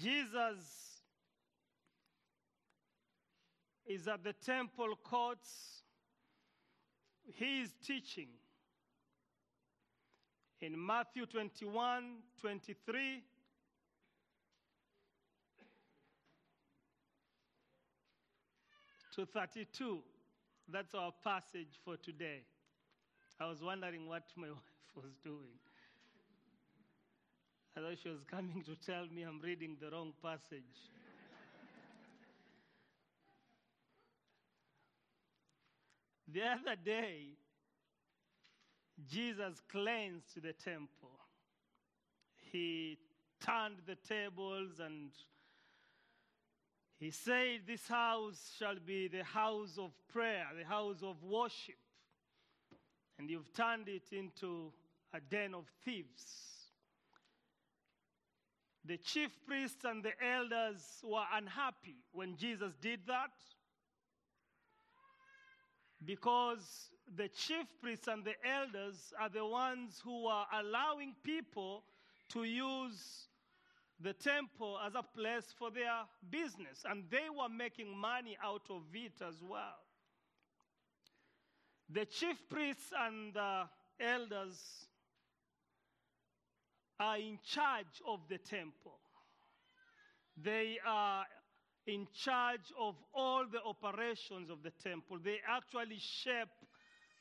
Jesus is at the temple courts. He is teaching. In Matthew 21 23, to 32. That's our passage for today. I was wondering what my wife was doing. I thought she was coming to tell me I'm reading the wrong passage. the other day, Jesus cleansed the temple. He turned the tables and he said, This house shall be the house of prayer, the house of worship. And you've turned it into a den of thieves. The chief priests and the elders were unhappy when Jesus did that because the chief priests and the elders are the ones who are allowing people to use the temple as a place for their business, and they were making money out of it as well. The chief priests and the elders are in charge of the temple. They are in charge of all the operations of the temple. They actually shape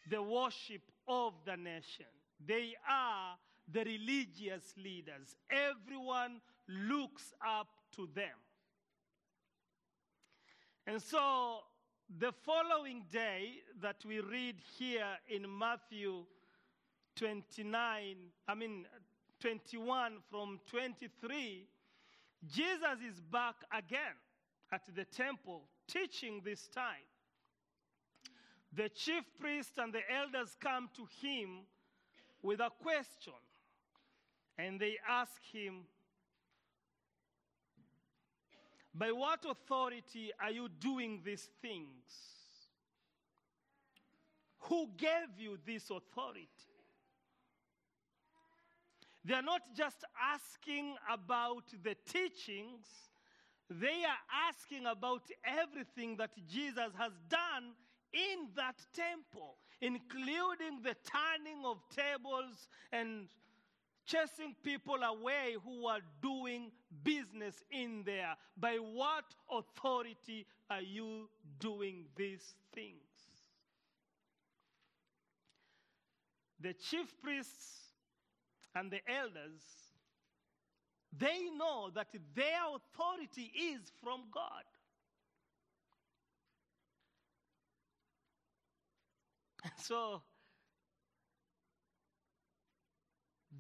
the worship of the nation. They are the religious leaders. Everyone looks up to them. And so the following day that we read here in Matthew 29, I mean 21 from 23, Jesus is back again at the temple teaching this time. The chief priest and the elders come to him with a question and they ask him, By what authority are you doing these things? Who gave you this authority? They are not just asking about the teachings, they are asking about everything that Jesus has done in that temple, including the turning of tables and chasing people away who are doing business in there. By what authority are you doing these things? The chief priests and the elders, they know that their authority is from God. And so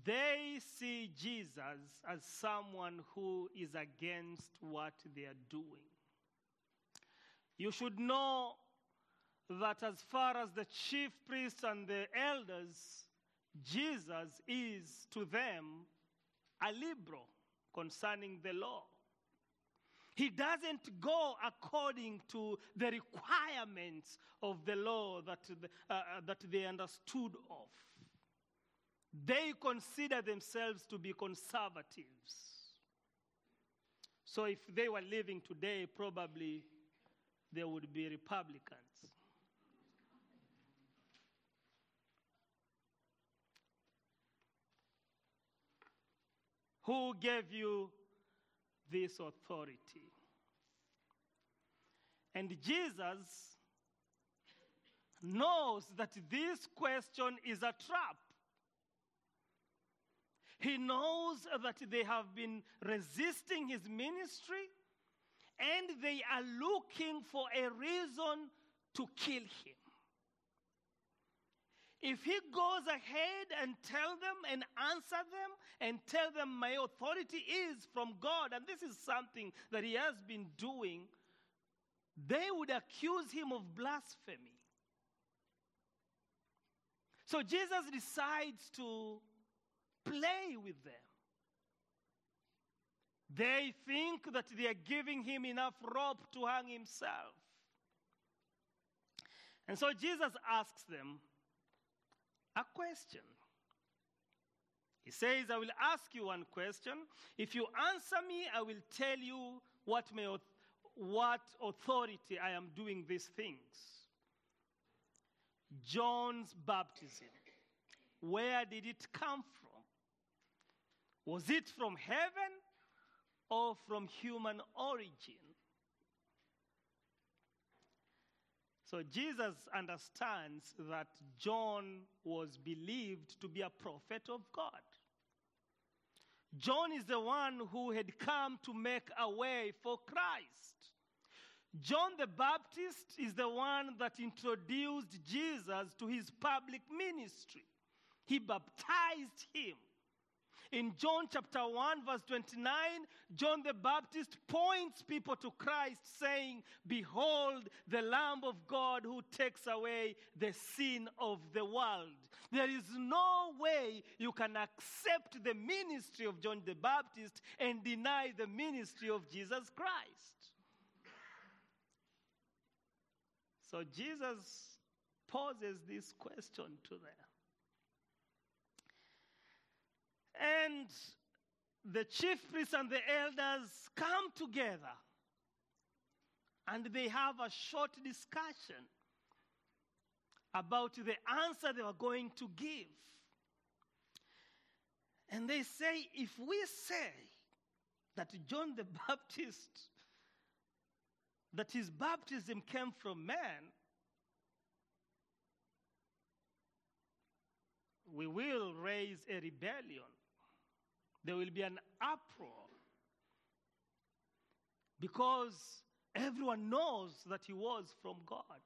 they see Jesus as someone who is against what they are doing. You should know that as far as the chief priests and the elders, Jesus is to them a liberal concerning the law. He doesn't go according to the requirements of the law that, uh, that they understood of. They consider themselves to be conservatives. So if they were living today, probably they would be Republicans. Who gave you this authority? And Jesus knows that this question is a trap. He knows that they have been resisting his ministry and they are looking for a reason to kill him. If he goes ahead and tell them and answer them and tell them my authority is from God and this is something that he has been doing, they would accuse him of blasphemy. So Jesus decides to play with them. They think that they are giving him enough rope to hang himself. And so Jesus asks them, a question. He says, I will ask you one question. If you answer me, I will tell you what, may, what authority I am doing these things. John's baptism, where did it come from? Was it from heaven or from human origin? So Jesus understands that John was believed to be a prophet of God. John is the one who had come to make a way for Christ. John the Baptist is the one that introduced Jesus to his public ministry. He baptized him. In John chapter 1, verse 29, John the Baptist points people to Christ, saying, Behold, the Lamb of God who takes away the sin of the world. There is no way you can accept the ministry of John the Baptist and deny the ministry of Jesus Christ. So Jesus poses this question to them. And the chief priests and the elders come together and they have a short discussion about the answer they were going to give. And they say, if we say that John the Baptist, that his baptism came from man, we will raise a rebellion there will be an uproar because everyone knows that he was from God.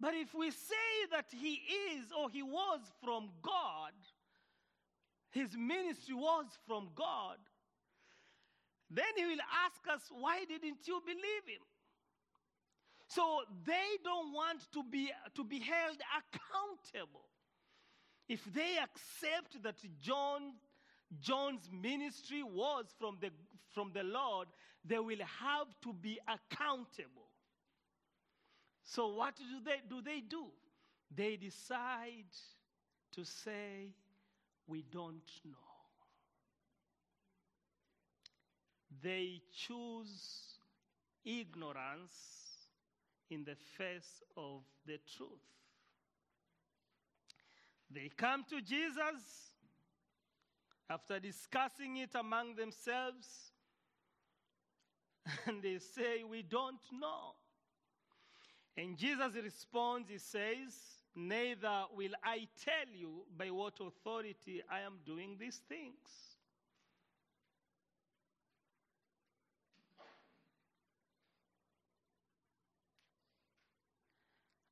But if we say that he is or he was from God, his ministry was from God, then he will ask us, Why didn't you believe him? So they don't want to be, to be held accountable. If they accept that John, John's ministry was from the, from the Lord, they will have to be accountable. So what do they do? They do. They decide to say, "We don't know." They choose ignorance in the face of the truth. They come to Jesus after discussing it among themselves and they say, We don't know. And Jesus responds, He says, Neither will I tell you by what authority I am doing these things.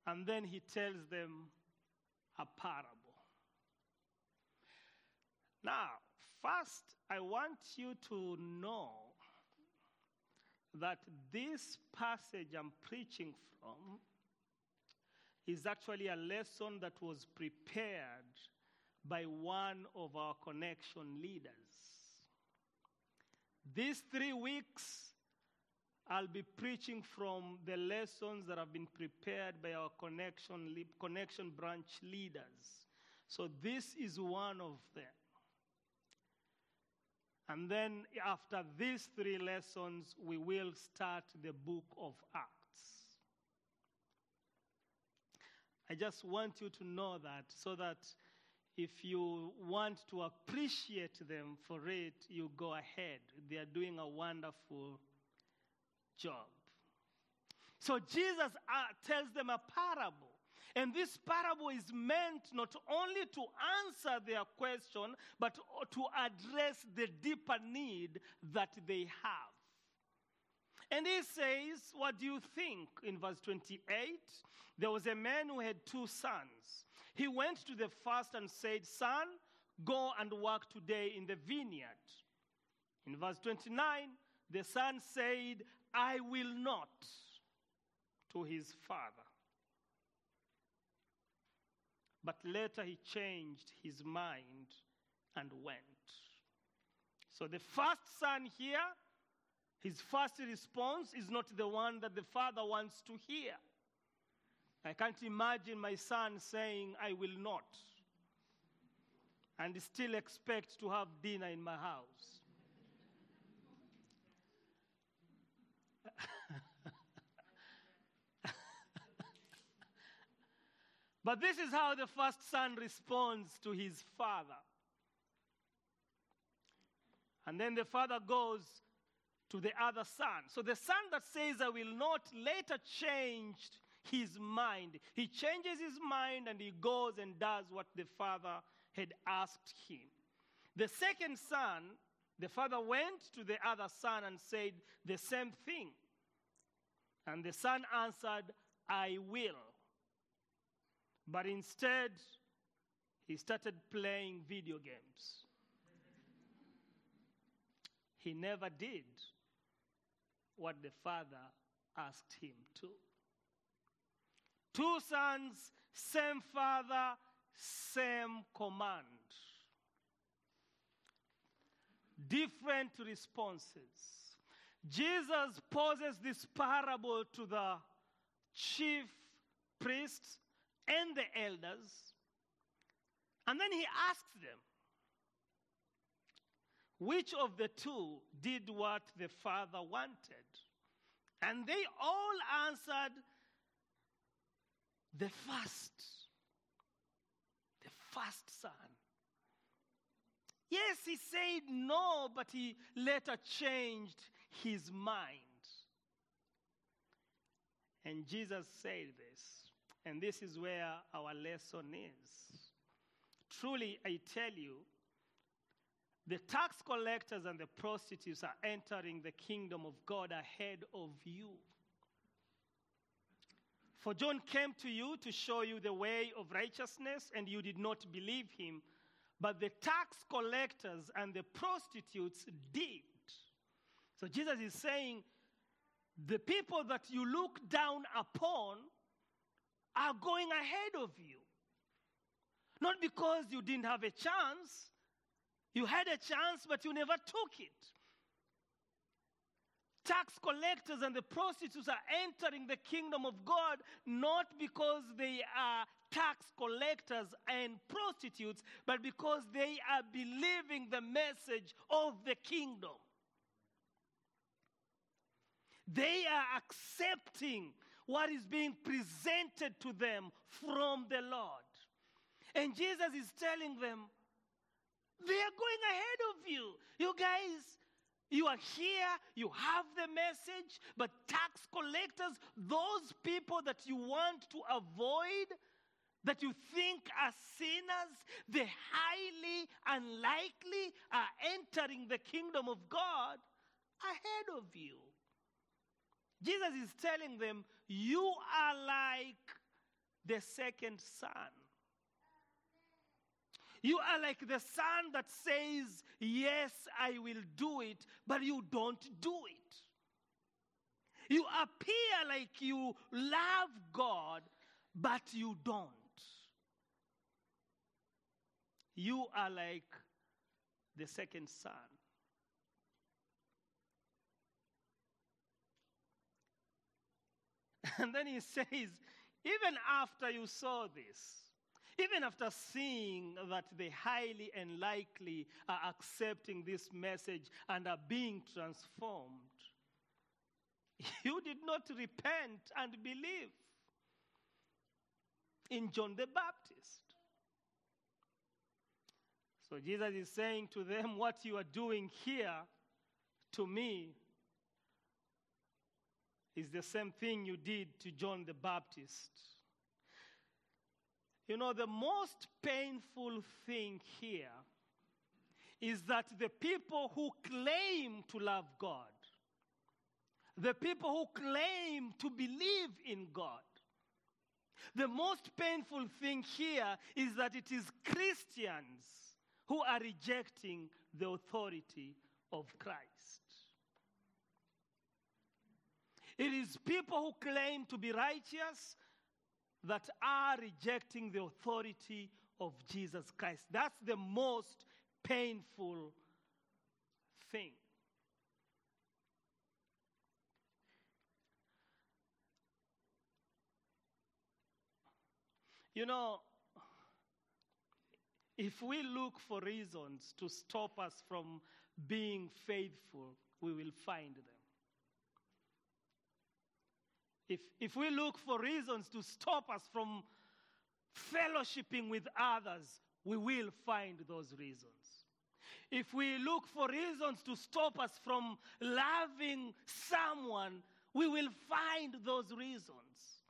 And then he tells them a parable. Now, first, I want you to know that this passage I'm preaching from is actually a lesson that was prepared by one of our connection leaders. These three weeks, I'll be preaching from the lessons that have been prepared by our connection, connection branch leaders. So, this is one of them. And then after these three lessons, we will start the book of Acts. I just want you to know that so that if you want to appreciate them for it, you go ahead. They are doing a wonderful job. So Jesus uh, tells them a parable. And this parable is meant not only to answer their question, but to address the deeper need that they have. And he says, What do you think? In verse 28, there was a man who had two sons. He went to the first and said, Son, go and work today in the vineyard. In verse 29, the son said, I will not to his father. But later he changed his mind and went. So the first son here, his first response is not the one that the father wants to hear. I can't imagine my son saying, I will not. and still expect to have dinner in my house. But this is how the first son responds to his father. And then the father goes to the other son. So the son that says, I will not, later changed his mind. He changes his mind and he goes and does what the father had asked him. The second son, the father went to the other son and said the same thing. And the son answered, I will. But instead, he started playing video games. He never did what the father asked him to. Two sons, same father, same command. Different responses. Jesus poses this parable to the chief priests and the elders, and then he asks them, which of the two did what the father wanted? And they all answered, the first. The first son. Yes, he said no, but he later changed his mind. And Jesus said this, and this is where our lesson is. Truly, I tell you, the tax collectors and the prostitutes are entering the kingdom of God ahead of you. For John came to you to show you the way of righteousness, and you did not believe him. But the tax collectors and the prostitutes did. So Jesus is saying, the people that you look down upon are going ahead of you. Not because you didn't have a chance, you had a chance, but you never took it. Tax collectors and the prostitutes are entering the kingdom of God not because they are tax collectors and prostitutes, but because they are believing the message of the kingdom. They are accepting what is being presented to them from the Lord. And Jesus is telling them, they are going ahead of you. You guys, you are here, you have the message, but tax collectors, those people that you want to avoid, that you think are sinners, the highly unlikely are entering the kingdom of God ahead of you. Jesus is telling them, You are like the second son. You are like the son that says, Yes, I will do it, but you don't do it. You appear like you love God, but you don't. You are like the second son. And then he says, even after you saw this, even after seeing that the highly and likely are accepting this message and are being transformed, you did not repent and believe in John the Baptist. So Jesus is saying to them, What you are doing here to me is the same thing you did to John the Baptist. You know, the most painful thing here is that the people who claim to love God, the people who claim to believe in God, the most painful thing here is that it is Christians who are rejecting the authority of Christ. It is people who claim to be righteous that are rejecting the authority of Jesus Christ. That's the most painful thing. You know, If we look for reasons to stop us from being faithful, we will find them. If, if we look for reasons to stop us from fellowshipping with others, we will find those reasons. If we look for reasons to stop us from loving someone, we will find those reasons.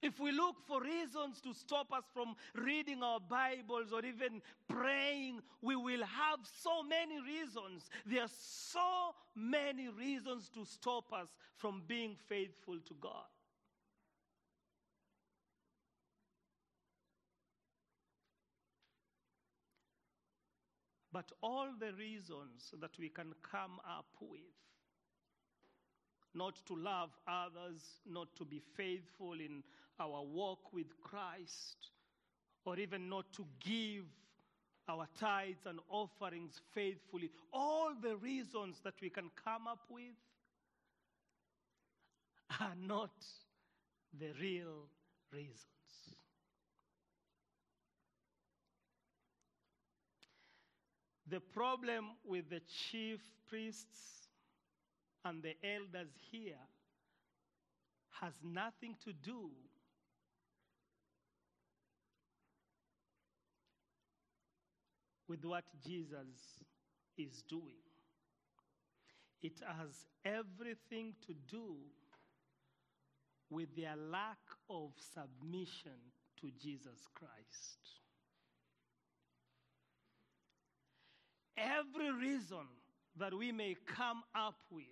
If we look for reasons to stop us from reading our Bibles or even praying, we will have so many reasons. There are so many reasons to stop us from being faithful to God. But all the reasons that we can come up with not to love others, not to be faithful in our walk with Christ, or even not to give our tithes and offerings faithfully. All the reasons that we can come up with are not the real reasons. The problem with the chief priests and the elders here has nothing to do with what Jesus is doing. It has everything to do with their lack of submission to Jesus Christ. Every reason that we may come up with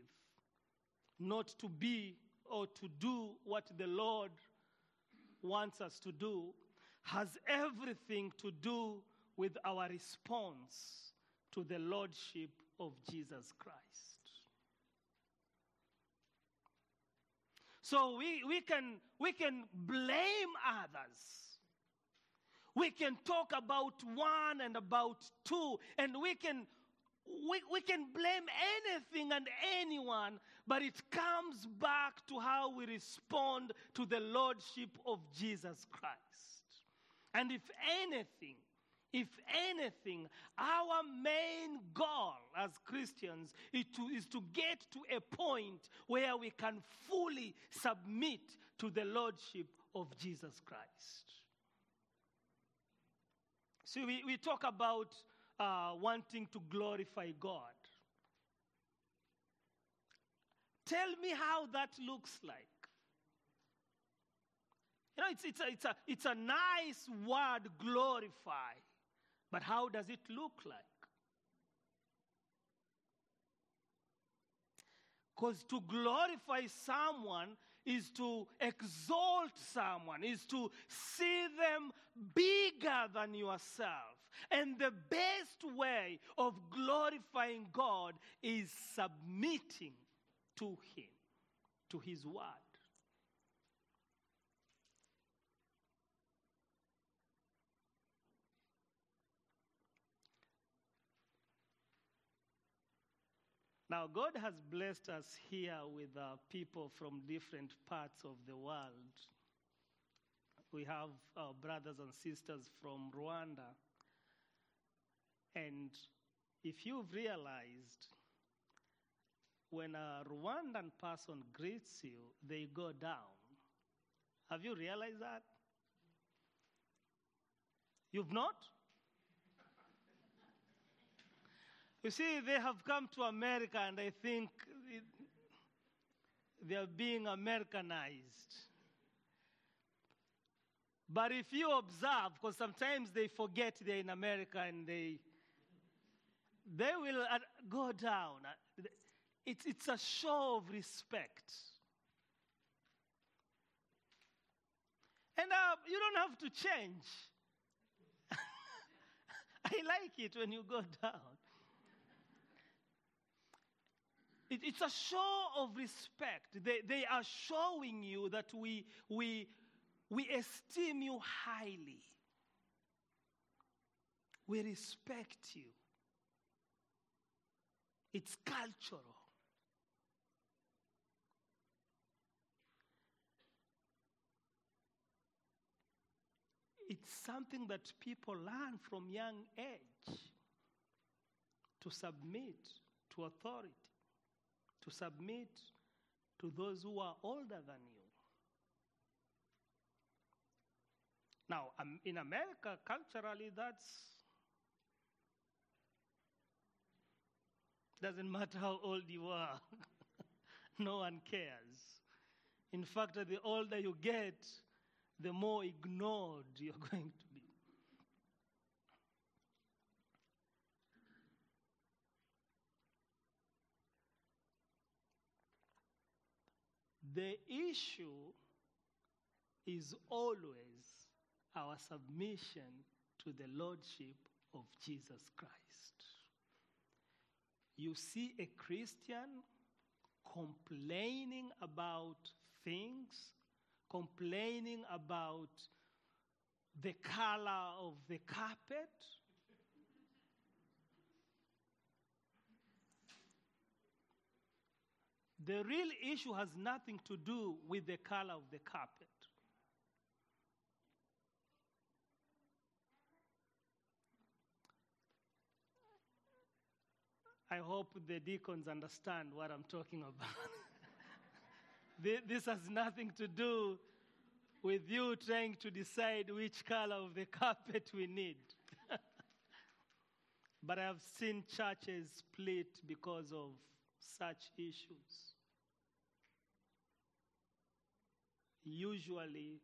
not to be or to do what the Lord wants us to do has everything to do with our response to the Lordship of Jesus Christ. So we, we, can, we can blame others. We can talk about one and about two, and we can, we, we can blame anything and anyone, but it comes back to how we respond to the Lordship of Jesus Christ. And if anything, if anything, our main goal as Christians is to, is to get to a point where we can fully submit to the Lordship of Jesus Christ. See, we, we talk about uh, wanting to glorify God. Tell me how that looks like. You know, it's, it's, a, it's, a, it's a nice word, glorify. But how does it look like? Because to glorify someone is to exalt someone, is to see them bigger than yourself. And the best way of glorifying God is submitting to Him, to His Word. Now, God has blessed us here with uh, people from different parts of the world. We have our brothers and sisters from Rwanda. And if you've realized, when a Rwandan person greets you, they go down. Have you realized that? You've not? You see, they have come to America and I think it, they are being Americanized. But if you observe, because sometimes they forget they're in America and they, they will uh, go down. It's, it's a show of respect. And uh, you don't have to change. I like it when you go down. It, it's a show of respect. They, they are showing you that we, we, we esteem you highly. We respect you. It's cultural. it's something that people learn from young age to submit to authority, to submit to those who are older than you. Now, um, in America, culturally, that's doesn't matter how old you are. no one cares. In fact, the older you get, the more ignored you're going to be. The issue is always our submission to the Lordship of Jesus Christ. You see a Christian complaining about things, complaining about the color of the carpet. The real issue has nothing to do with the color of the carpet. I hope the deacons understand what I'm talking about. this has nothing to do with you trying to decide which color of the carpet we need. but I've seen churches split because of such issues. Usually,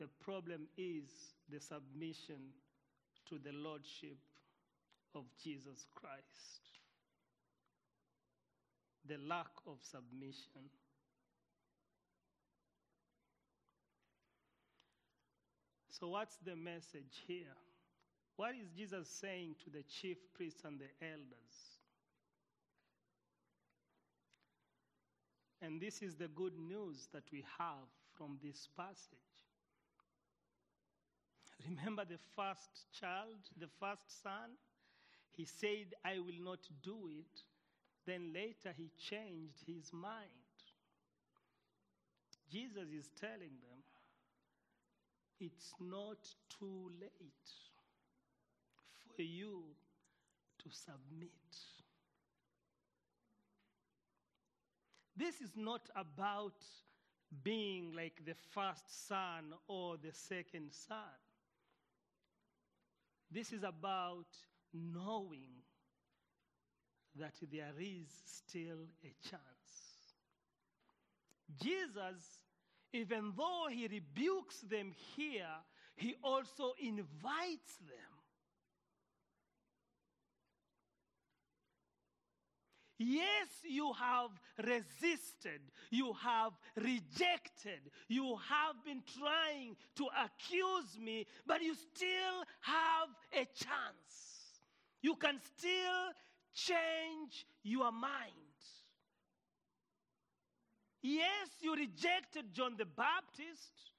the problem is the submission to the Lordship of Jesus Christ, the lack of submission. So, what's the message here? What is Jesus saying to the chief priests and the elders? And this is the good news that we have from this passage. Remember the first child, the first son? He said, I will not do it. Then later he changed his mind. Jesus is telling them, it's not too late for you to submit. This is not about being like the first son or the second son. This is about knowing that there is still a chance. Jesus, even though he rebukes them here, he also invites them. Yes, you have resisted, you have rejected, you have been trying to accuse me, but you still have a chance. You can still change your mind. Yes, you rejected John the Baptist,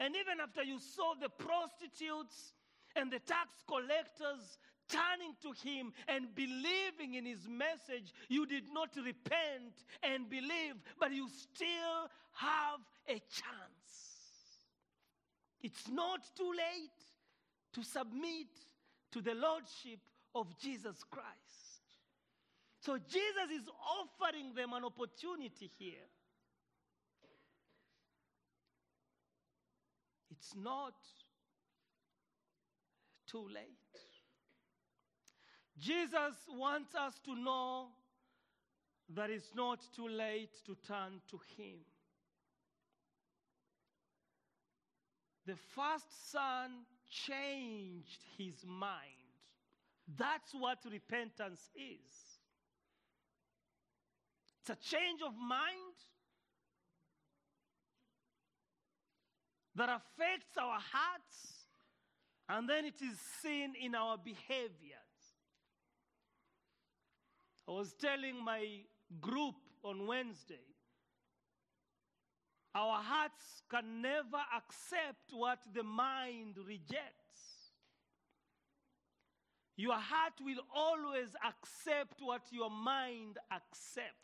and even after you saw the prostitutes and the tax collectors turning to him and believing in his message, you did not repent and believe, but you still have a chance. It's not too late to submit to the Lordship of Jesus Christ. So Jesus is offering them an opportunity here. It's not too late. Jesus wants us to know that it's not too late to turn to Him. The first son changed his mind. That's what repentance is. It's a change of mind that affects our hearts and then it is seen in our behaviors. I was telling my group on Wednesday, our hearts can never accept what the mind rejects. Your heart will always accept what your mind accepts.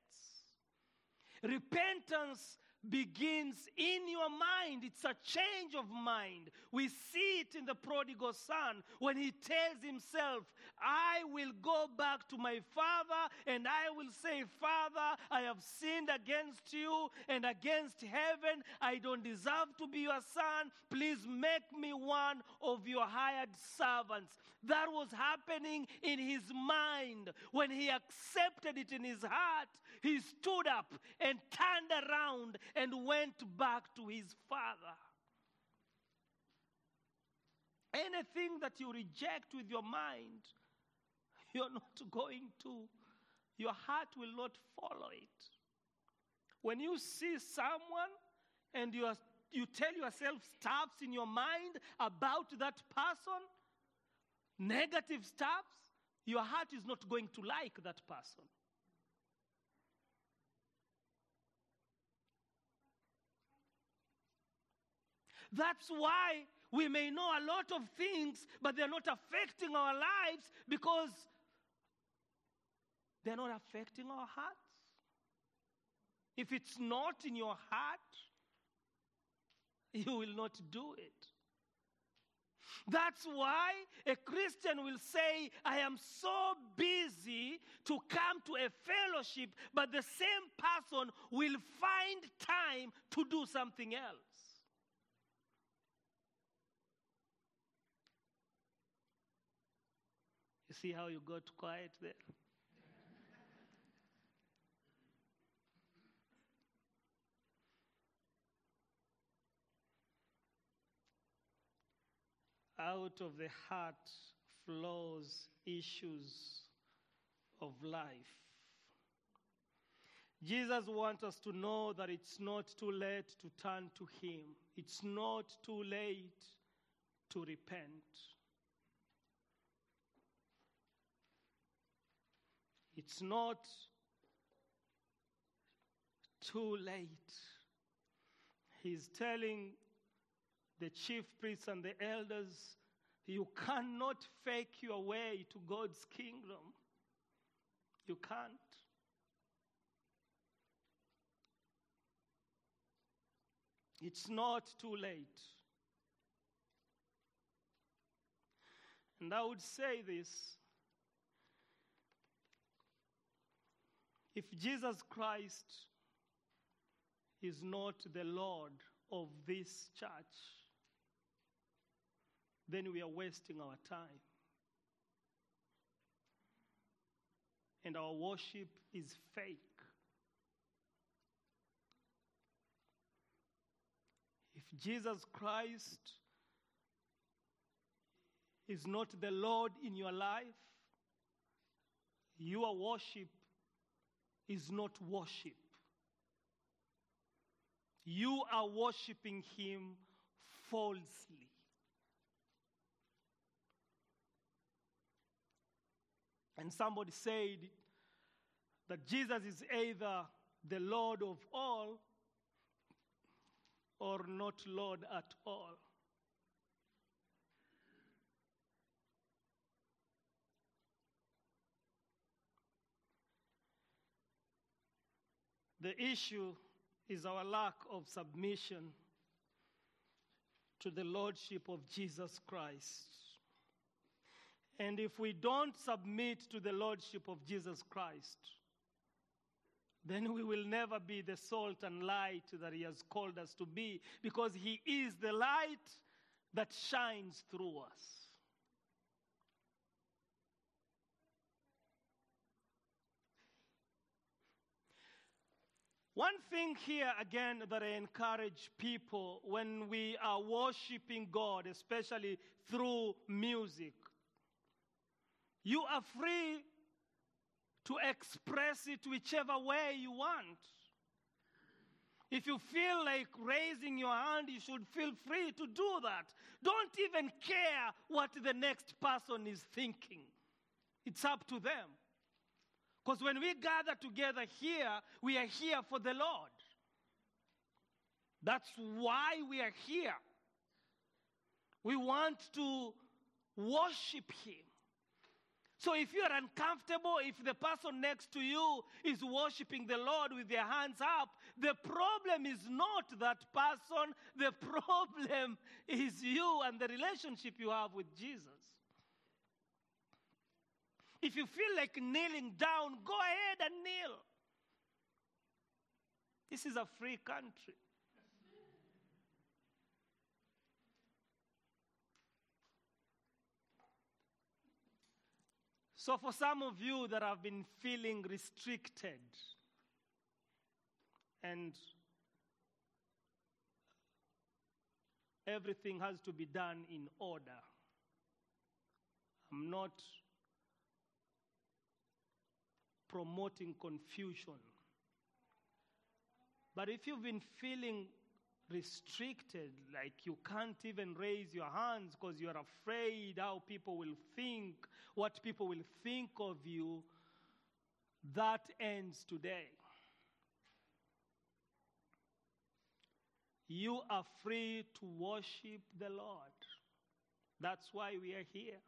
Repentance begins in your mind. It's a change of mind. We see it in the prodigal son when he tells himself, I will go back to my father and I will say, Father, I have sinned against you and against heaven. I don't deserve to be your son. Please make me one of your hired servants. That was happening in his mind. When he accepted it in his heart, he stood up and turned around and went back to his father. Anything that you reject with your mind, you're not going to, your heart will not follow it. When you see someone and you, are, you tell yourself stuffs in your mind about that person, negative stuffs, your heart is not going to like that person. That's why we may know a lot of things, but they're not affecting our lives because they're not affecting our hearts. If it's not in your heart, you will not do it. That's why a Christian will say, I am so busy to come to a fellowship, but the same person will find time to do something else. You see how you got quiet there? Out of the heart flows issues of life. Jesus wants us to know that it's not too late to turn to Him. It's not too late to repent. It's not too late. He's telling the chief priests and the elders, you cannot fake your way to God's kingdom. You can't. It's not too late. And I would say this if Jesus Christ is not the Lord of this church, then we are wasting our time. And our worship is fake. If Jesus Christ is not the Lord in your life, your worship is not worship. You are worshiping Him falsely. And somebody said that Jesus is either the Lord of all or not Lord at all. The issue is our lack of submission to the Lordship of Jesus Christ. And if we don't submit to the Lordship of Jesus Christ, then we will never be the salt and light that He has called us to be because He is the light that shines through us. One thing here again that I encourage people when we are worshiping God, especially through music, you are free to express it whichever way you want. If you feel like raising your hand, you should feel free to do that. Don't even care what the next person is thinking, it's up to them. Because when we gather together here, we are here for the Lord. That's why we are here. We want to worship Him. So if you are uncomfortable, if the person next to you is worshiping the Lord with their hands up, the problem is not that person, the problem is you and the relationship you have with Jesus. If you feel like kneeling down, go ahead and kneel. This is a free country. So, for some of you that have been feeling restricted and everything has to be done in order, I'm not promoting confusion. But if you've been feeling restricted, like you can't even raise your hands because you're afraid how people will think, what people will think of you, that ends today. You are free to worship the Lord. That's why we are here.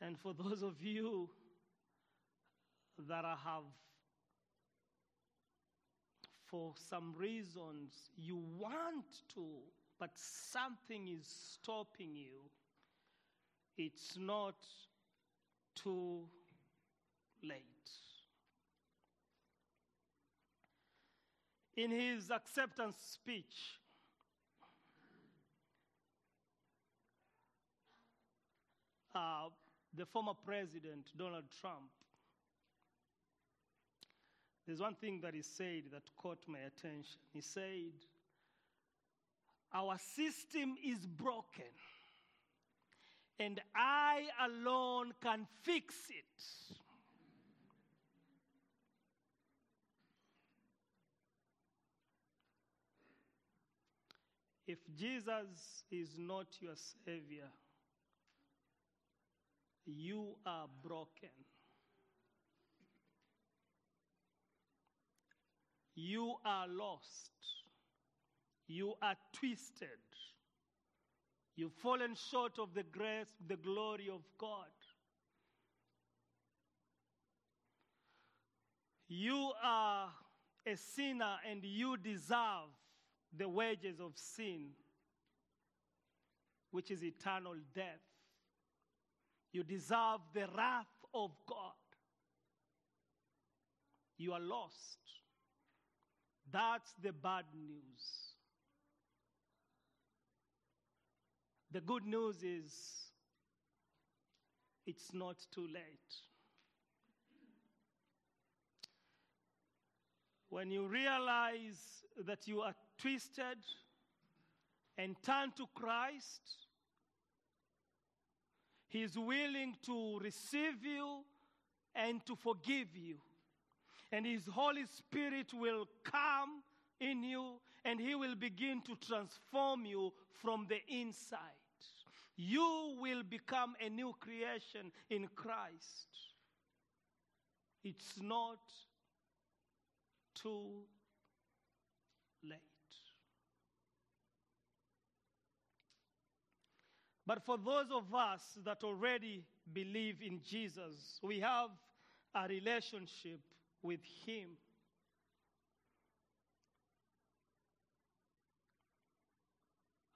And for those of you that have, for some reasons, you want to, but something is stopping you, it's not too late. In his acceptance speech, uh, the former president, Donald Trump, there's one thing that he said that caught my attention. He said, Our system is broken, and I alone can fix it. If Jesus is not your Savior, you are broken. You are lost. You are twisted. You've fallen short of the grace, the glory of God. You are a sinner and you deserve the wages of sin, which is eternal death. You deserve the wrath of God. You are lost. That's the bad news. The good news is it's not too late. When you realize that you are twisted and turn to Christ, He is willing to receive you and to forgive you and His Holy Spirit will come in you and He will begin to transform you from the inside. You will become a new creation in Christ. It's not too late. But for those of us that already believe in Jesus, we have a relationship with Him.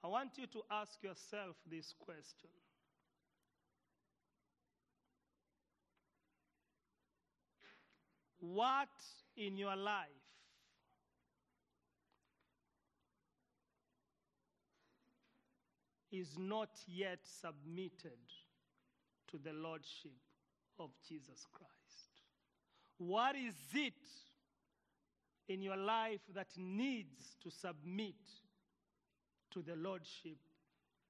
I want you to ask yourself this question. What in your life is not yet submitted to the Lordship of Jesus Christ? What is it in your life that needs to submit to the Lordship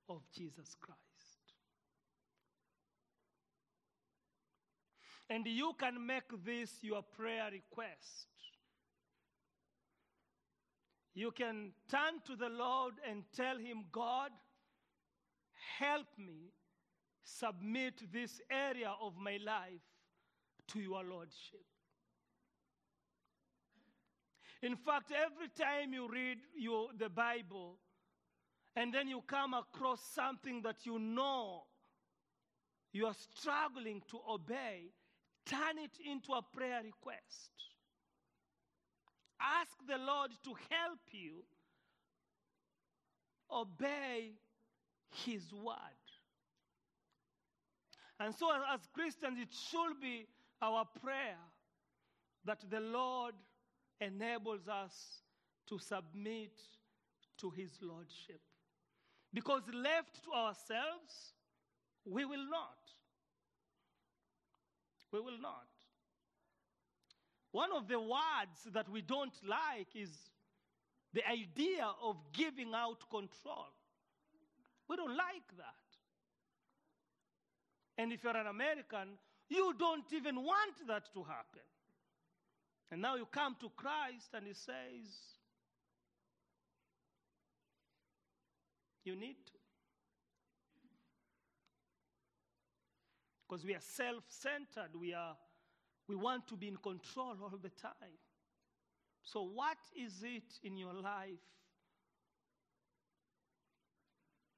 of Jesus Christ? And you can make this your prayer request. You can turn to the Lord and tell Him, God, help me submit this area of my life to your Lordship. In fact, every time you read your, the Bible, and then you come across something that you know you are struggling to obey, turn it into a prayer request. Ask the Lord to help you obey His word. And so, as Christians, it should be our prayer that the Lord enables us to submit to His Lordship. Because left to ourselves, we will not. We will not. One of the words that we don't like is the idea of giving out control. We don't like that. And if you're an American, you don't even want that to happen. And now you come to Christ and He says, You need to. Because we are self centered, we, are, we want to be in control all the time. So, what is it in your life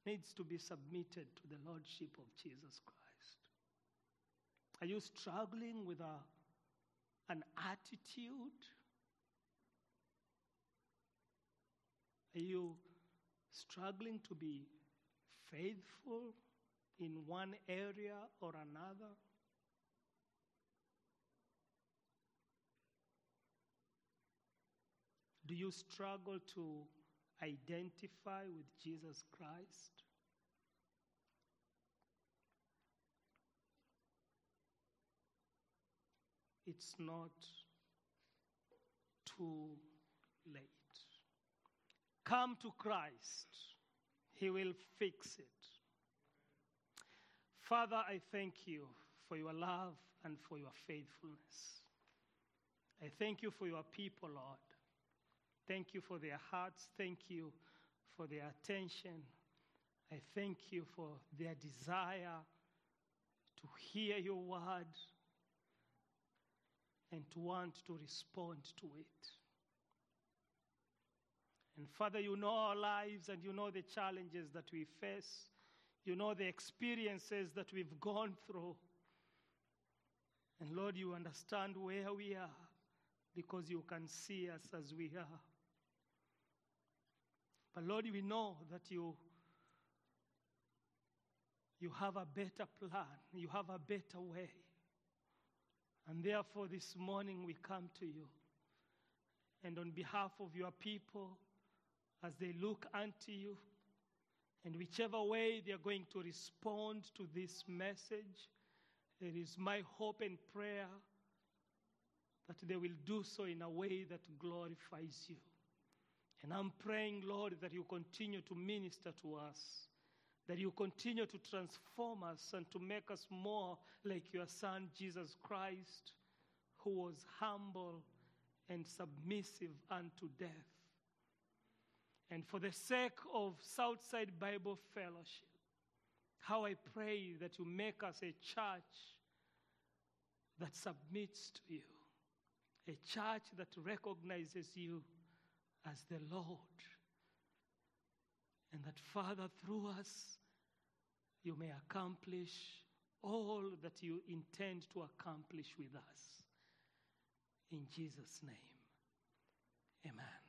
needs to be submitted to the Lordship of Jesus Christ? Are you struggling with a, an attitude? Are you struggling to be faithful in one area or another? Do you struggle to identify with Jesus Christ? It's not too late. Come to Christ, He will fix it. Father, I thank you for your love and for your faithfulness. I thank you for your people, Lord. Thank you for their hearts. Thank you for their attention. I thank you for their desire to hear your word and to want to respond to it. And Father, you know our lives and you know the challenges that we face. You know the experiences that we've gone through. And Lord, you understand where we are because you can see us as we are. But Lord, we know that you, you have a better plan, you have a better way. And therefore, this morning we come to you. And on behalf of your people, as they look unto you, and whichever way they are going to respond to this message, it is my hope and prayer that they will do so in a way that glorifies you. And I'm praying, Lord, that you continue to minister to us, that you continue to transform us and to make us more like your Son, Jesus Christ, who was humble and submissive unto death. And for the sake of Southside Bible Fellowship, how I pray that you make us a church that submits to you, a church that recognizes you as the Lord. And that, Father, through us, you may accomplish all that you intend to accomplish with us. In Jesus' name, amen.